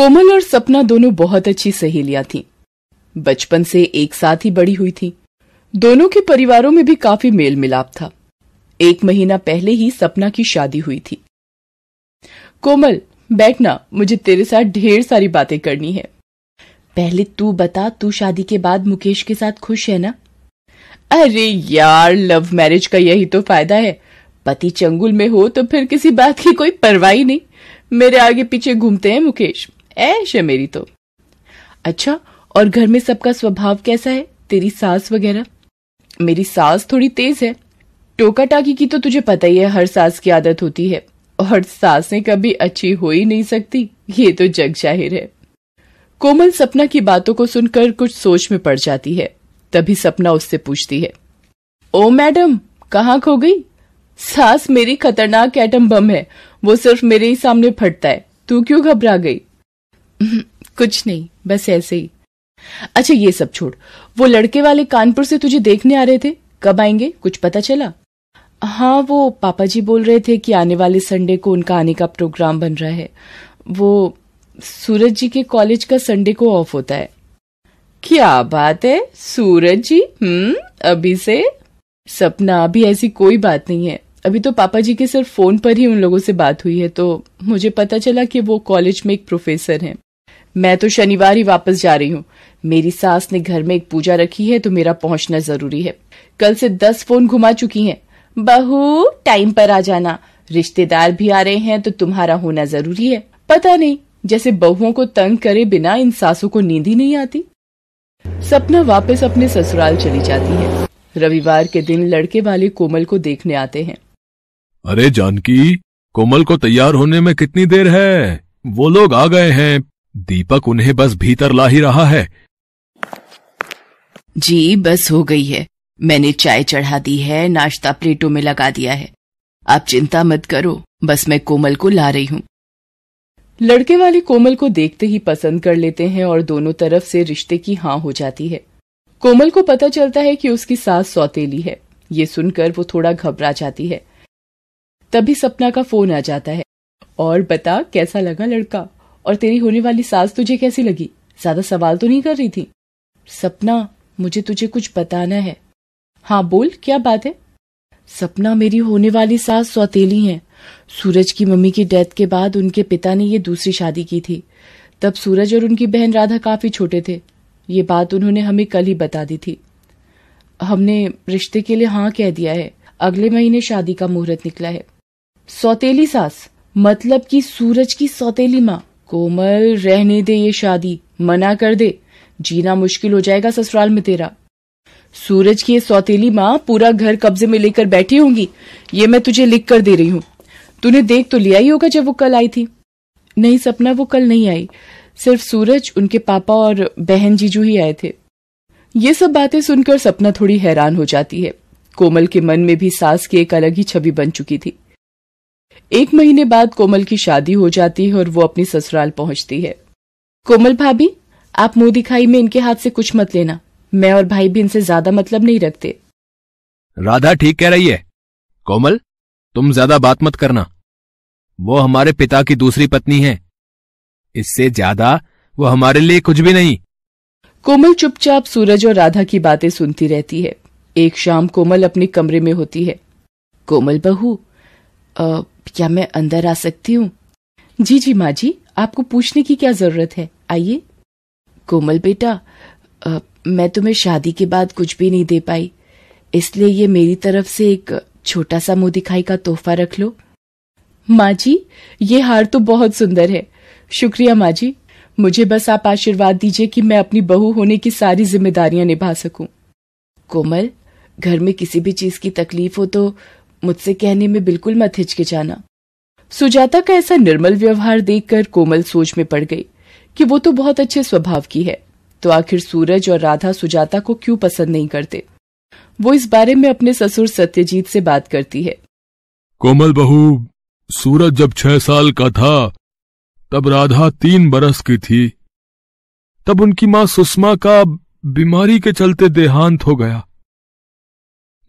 कोमल और सपना दोनों बहुत अच्छी सहेलियाँ थीं। बचपन से एक साथ ही बड़ी हुई थीं। दोनों के परिवारों में भी काफ़ी मेल मिलाप था। एक महीना पहले ही सपना की शादी हुई थी। कोमल, बैठना, मुझे तेरे साथ ढेर सारी बातें करनी है। पहले तू बता, तू शादी के बाद मुकेश के साथ खुश है ना? अरे यार, लव मैरिज का यही तो फ़ायदा है। पति चंगुल में हो तो फिर किसी बात की कोई परवाही नहीं। मेरे आगे पीछे घूमते हैं मुकेश। ऐश है मेरी तो। अच्छा और घर में सबका स्वभाव कैसा है? तेरी सास वगैरह? मेरी सास थोड़ी तेज है। टोका टाकी की तो तुझे पता ही है, हर सास की आदत होती है। और सासें कभी अच्छी हो ही नहीं सकती, ये तो जग ज़ाहिर है। कोमल सपना की बातों को सुनकर कुछ सोच में पड़ जाती है। तभी सपना उससे पूछती है। ओ, मैडम, कहाँ खो गई? सास मेरी खतरनाक एटम बम है। वो सिर्फ़ मेरे ही सामने फटता है। तू क्यों घबरा गई? कुछ नहीं, बस ऐसे ही। अच्छा ये सब छोड़। वो लड़के वाले कानपुर से तुझे देखने आ रहे थे? कब आएँगे? कुछ पता चला? हाँ वो पापा जी बोल रहे थे कि आने वाले संडे को उनका आने का प्रोग्राम बन रहा है। वो सूरज जी के कॉलेज का संडे को ऑफ़ होता है। क्या बात है? सूरज जी? हम्म अभी से? सपना, अभी ऐसी कोई बात नहीं है। अभी तो पापा जी के सिर्फ़ फ़ोन पर ही उन लोगों से बात हुई है तो मुझे पता चला कि वो कॉलेज में एक प्रोफेसर हैं। मैं तो शनिवार ही वापस जा रही हूँ। मेरी सास ने घर में एक पूजा रखी है तो मेरा पहुँचना ज़रूरी है। कल से दस फ़ोन घुमा चुकी हैं। बहू, टाइम पर आ जाना। रिश्तेदार भी आ रहे हैं तो तुम्हारा होना ज़रूरी है। पता नहीं, जैसे बहुओं को तंग करे बिना इन सासों को नींद ही नहीं आती। सपना वापस अपने ससुराल चली जाती है। रविवार के दिन लड़के वाले कोमल को देखने आते हैं। अरे जानकी, कोमल को तैयार होने में कितनी देर है? वो लोग आ गए हैं। दीपक उन्हें बस भीतर ला ही रहा है। जी बस हो गई है। मैंने चाय चढ़ा दी है नाश्ता प्लेटों में लगा दिया है। आप चिंता मत करो बस मैं कोमल को ला रही हूँ। लड़के वाले कोमल को देखते ही पसंद कर लेते हैं और दोनों तरफ़ से रिश्ते की हाँ हो जाती है। कोमल को पता चलता है कि उसकी सास सौतेली है। ये सुनकर वो थोड़ा घबरा जाती है। तभी सपना का फ़ोन आ जाता है। और बता कैसा लगा लड़का? और तेरी होने वाली सास तुझे कैसी लगी? ज़्यादा सवाल तो नहीं कर रही थी? सपना, मुझे तुझे कुछ बताना है। हाँ बोल, क्या बात है? सपना मेरी होने वाली सास सौतेली हैं। सूरज की मम्मी की डेथ के बाद उनके पिता ने ये दूसरी शादी की थी। तब सूरज और उनकी बहन राधा काफ़ी छोटे थे। ये बात उन्होंने हमें कल ही बता दी थी। हमने रिश्ते के लिए हाँ कह दिया है। अगले महीने शादी का मुहूर्त निकला है। सौतेली सास मतलब कि सूरज की सौतेली माँ। कोमल रहने दे ये शादी, मना कर दे। जीना मुश्किल हो जाएगा ससुराल में तेरा। सूरज की ये सौतेली माँ पूरा घर कब्जे में लेकर बैठी होंगी, ये मैं तुझे लिख कर दे रही हूँ। तूने देख तो लिया ही होगा जब वो कल आई थी। नहीं, सपना वो कल नहीं आई। सिर्फ़ सूरज, उनके पापा और बहन जीजू ही आए थे। ये सब बातें सुनकर सपना थोड़ी हैरान हो जाती है। कोमल के मन में भी सास की एक अलग ही छवि बन चुकी थी। एक महीने बाद कोमल की शादी हो जाती है और वो अपनी ससुराल पहुँचती है। कोमल भाभी आप मुँह दिखाई में इनके हाथ से कुछ मत लेना। मैं और भाई भी इनसे ज़्यादा मतलब नहीं रखते। राधा ठीक कह रही है। कोमल तुम ज़्यादा बात मत करना। वो हमारे पिता की दूसरी पत्नी है। इससे ज़्यादा वो हमारे लिए कुछ भी नहीं। कोमल चुपचाप सूरज और राधा की बातें सुनती रहती है। एक शाम कोमल अपने कमरे में होती है। कोमल बहू क्या मैं अंदर आ सकती हूँ? जी जी माँ जी आपको पूछने की क्या ज़रूरत है? आइए। कोमल बेटा आ, मैं तुम्हें शादी के बाद कुछ भी नहीं दे पाई। इसलिए ये मेरी तरफ़ से एक छोटा सा मुँह दिखाई का तोहफा रख लो। माँ जी ये हार तो बहुत सुंदर है। शुक्रिया माँ जी। मुझे बस आप आशीर्वाद दीजिए कि मैं अपनी बहू होने की सारी जिम्मेदारियाँ निभा सकूँ। कोमल घर में किसी भी चीज़ की तकलीफ़ हो तो मुझसे कहने में बिल्कुल मत हिचकिचाना। सुजाता का ऐसा निर्मल व्यवहार देखकर कोमल सोच में पड़ गई कि वो तो बहुत अच्छे स्वभाव की है तो आखिर सूरज और राधा सुजाता को क्यों पसंद नहीं करते? वो इस बारे में अपने ससुर सत्यजीत से बात करती है। कोमल बहू, सूरज जब छह साल का था, तब राधा तीन बरस की थी। तब उनकी माँ सुषमा का बीमारी के चलते देहांत हो गया।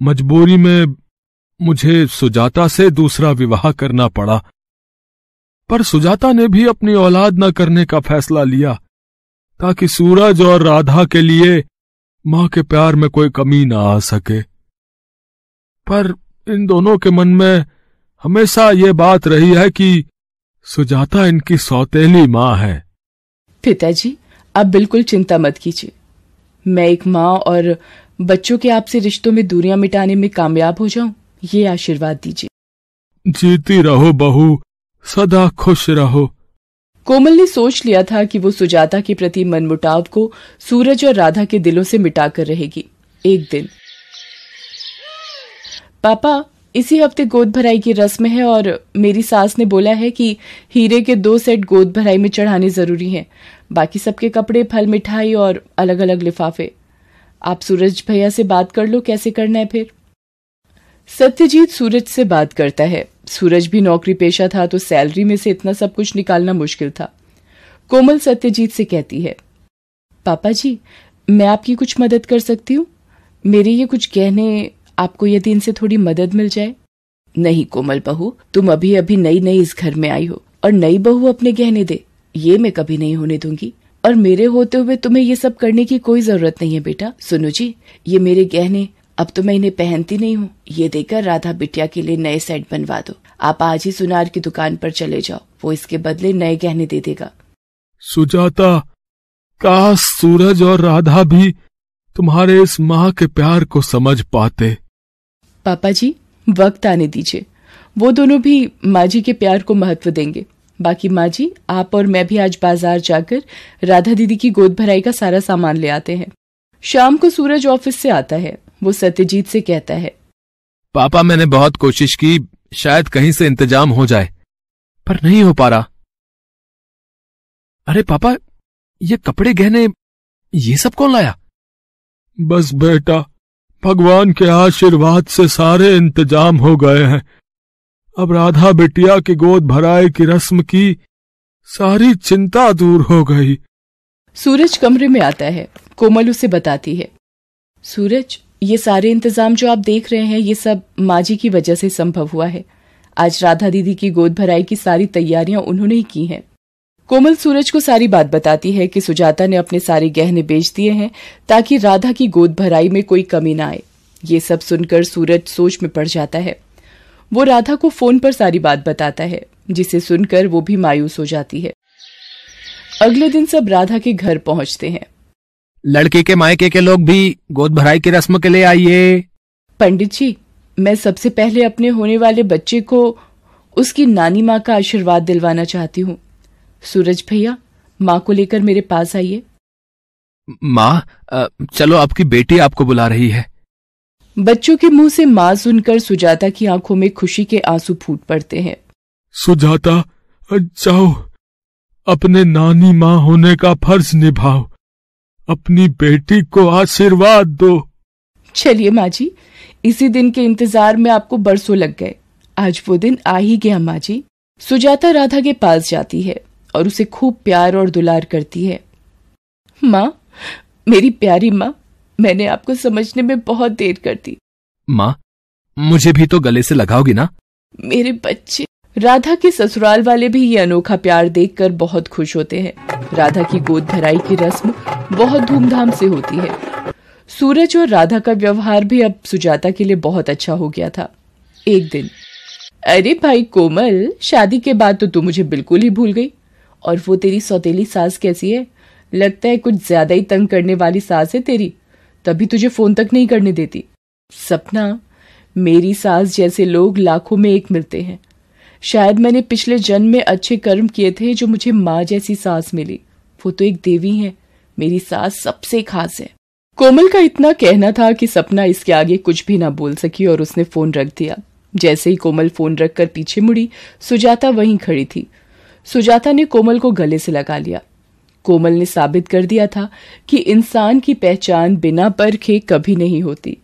मजबूरी में मुझे सुजाता से दूसरा विवाह करना पड़ा। पर सुजाता ने भी अपनी औलाद न करने का फैसला लिया, ताकि सूरज और राधा के लिए माँ के प्यार में कोई कमी ना आ सके। पर इन दोनों के मन में हमेशा ये बात रही है कि सुजाता इनकी सौतेली माँ है। पिताजी, आप बिल्कुल चिंता मत कीजिए। मैं एक माँ और बच्चों के आपसे रिश्तों में दूरियाँ मिटाने में कामयाब हो जाऊँ। ये आशीर्वाद दीजिए। जीती रहो बहू सदा खुश रहो। कोमल ने सोच लिया था कि वो सुजाता के प्रति मनमुटाव को सूरज और राधा के दिलों से मिटाकर रहेगी। एक दिन। पापा इसी हफ़्ते गोद भराई की रस्म है और मेरी सास ने बोला है कि हीरे के दो सेट गोद भराई में चढ़ाने ज़रूरी हैं। बाकी सबके कपड़े फल मिठाई और अलग अलग लिफाफे। आप सूरज भैया से बात कर लो कैसे करना है फिर? सत्यजीत सूरज से बात करता है। सूरज भी नौकरी पेशा था तो सैलरी में से इतना सब कुछ निकालना मुश्किल था। कोमल सत्यजीत से कहती है पापा जी मैं आपकी कुछ मदद कर सकती हूँ? मेरे ये कुछ गहने आपको यदि इनसे थोड़ी मदद मिल जाए? नहीं कोमल बहू, तुम अभी अभी नई नई इस घर में आई हो, और नई बहू अपने गहने दे, ये मैं कभी नहीं होने दूँगी। और मेरे होते हुए तुम्हें ये सब करने की कोई ज़रूरत नहीं है बेटा। सुनो जी, ये मेरे गहने अब तो मैं इन्हें पहनती नहीं हूँ। ये देकर राधा बिटिया के लिए नए सेट बनवा दो। आप आज ही सुनार की दुकान पर चले जाओ। वो इसके बदले नए गहने दे देगा। सुजाता काश सूरज और राधा भी तुम्हारे इस माँ के प्यार को समझ पाते। पापा जी वक्त आने दीजिए। वो दोनों भी माँ जी के प्यार को महत्व देंगे। बाकी माँ जी आप और मैं भी आज बाज़ार जाकर राधा दीदी की गोद भराई का सारा सामान ले आते हैं। शाम को सूरज ऑफ़िस से आता है। वो सत्यजीत से कहता है। पापा मैंने बहुत कोशिश की शायद कहीं से इंतज़ाम हो जाए पर नहीं हो पा रहा अरे पापा ये कपड़े गहने ये सब कौन लाया? बस बेटा भगवान के आशीर्वाद से सारे इंतज़ाम हो गए हैं। अब राधा बिटिया की गोद भराए की रस्म की सारी चिंता दूर हो गई। सूरज कमरे में आता है कोमल उसे बताती है। सूरज ये सारे इंतज़ाम जो आप देख रहे हैं, ये सब माँ जी की वजह से संभव हुआ है। आज राधा दीदी की गोद भराई की सारी तैयारियाँ उन्होंने ही की हैं। कोमल सूरज को सारी बात बताती है कि सुजाता ने अपने सारे गहने बेच दिए हैं ताकि राधा की गोद भराई में कोई कमी ना आए। ये सब सुनकर सूरज सोच में पड़ जाता है। वो राधा को फ़ोन पर सारी बात बताता है, जिसे सुनकर वो भी मायूस हो जाती है। अगले दिन सब राधा के घर पहुँचते हैं। लड़के के मायके के लोग भी गोद भराई की रस्म के लिए आइए। पंडित जी मैं सबसे पहले अपने होने वाले बच्चे को उसकी नानी माँ का आशीर्वाद दिलवाना चाहती हूँ। सूरज भैया माँ को लेकर मेरे पास आइए। माँ चलो आपकी बेटी आपको बुला रही है। बच्चों के मुँह से माँ सुनकर सुजाता की आँखों में खुशी के आँसू फूट पड़ते हैं। सुजाता जाओ। अपने नानी माँ होने का फ़र्ज़ निभाओ। अपनी बेटी को आशीर्वाद दो। चलिए माँ जी इसी दिन के इंतज़ार में आपको बरसों लग गए। आज वो दिन आ ही गया माँ जी सुजाता राधा के पास जाती है और उसे खूब प्यार और दुलार करती है। माँ मेरी प्यारी माँ मैंने आपको समझने में बहुत देर कर दी। माँ मुझे भी तो गले से लगाओगी ना? मेरे बच्चे राधा के ससुराल वाले भी ये अनोखा प्यार देखकर बहुत खुश होते हैं। राधा की गोद भराई की रस्म बहुत धूमधाम से होती है। सूरज और राधा का व्यवहार भी अब सुजाता के लिए बहुत अच्छा हो गया था। एक दिन, अरे भाई कोमल, शादी के बाद तो तू मुझे बिल्कुल ही भूल गई। और वो तेरी सौतेली सास कैसी है? लगता है कुछ ज़्यादा ही तंग करने वाली सास है तेरी। तभी तुझे फ़ोन तक नहीं करने देती। सपना, मेरी सास जैसे लोग लाखों में एक मिलते हैं। शायद मैंने पिछले जन्म में अच्छे कर्म किए थे जो मुझे माँ जैसी सास मिली। वो तो एक देवी है। मेरी सास सबसे खास है। कोमल का इतना कहना था कि सपना इसके आगे कुछ भी ना बोल सकी और उसने फ़ोन रख दिया। जैसे ही कोमल फ़ोन रखकर पीछे मुड़ी, सुजाता वहीं खड़ी थी। सुजाता ने कोमल को गले से लगा लिया। कोमल ने साबित कर दिया था कि इंसान की पहचान बिना परखे कभी नहीं होती।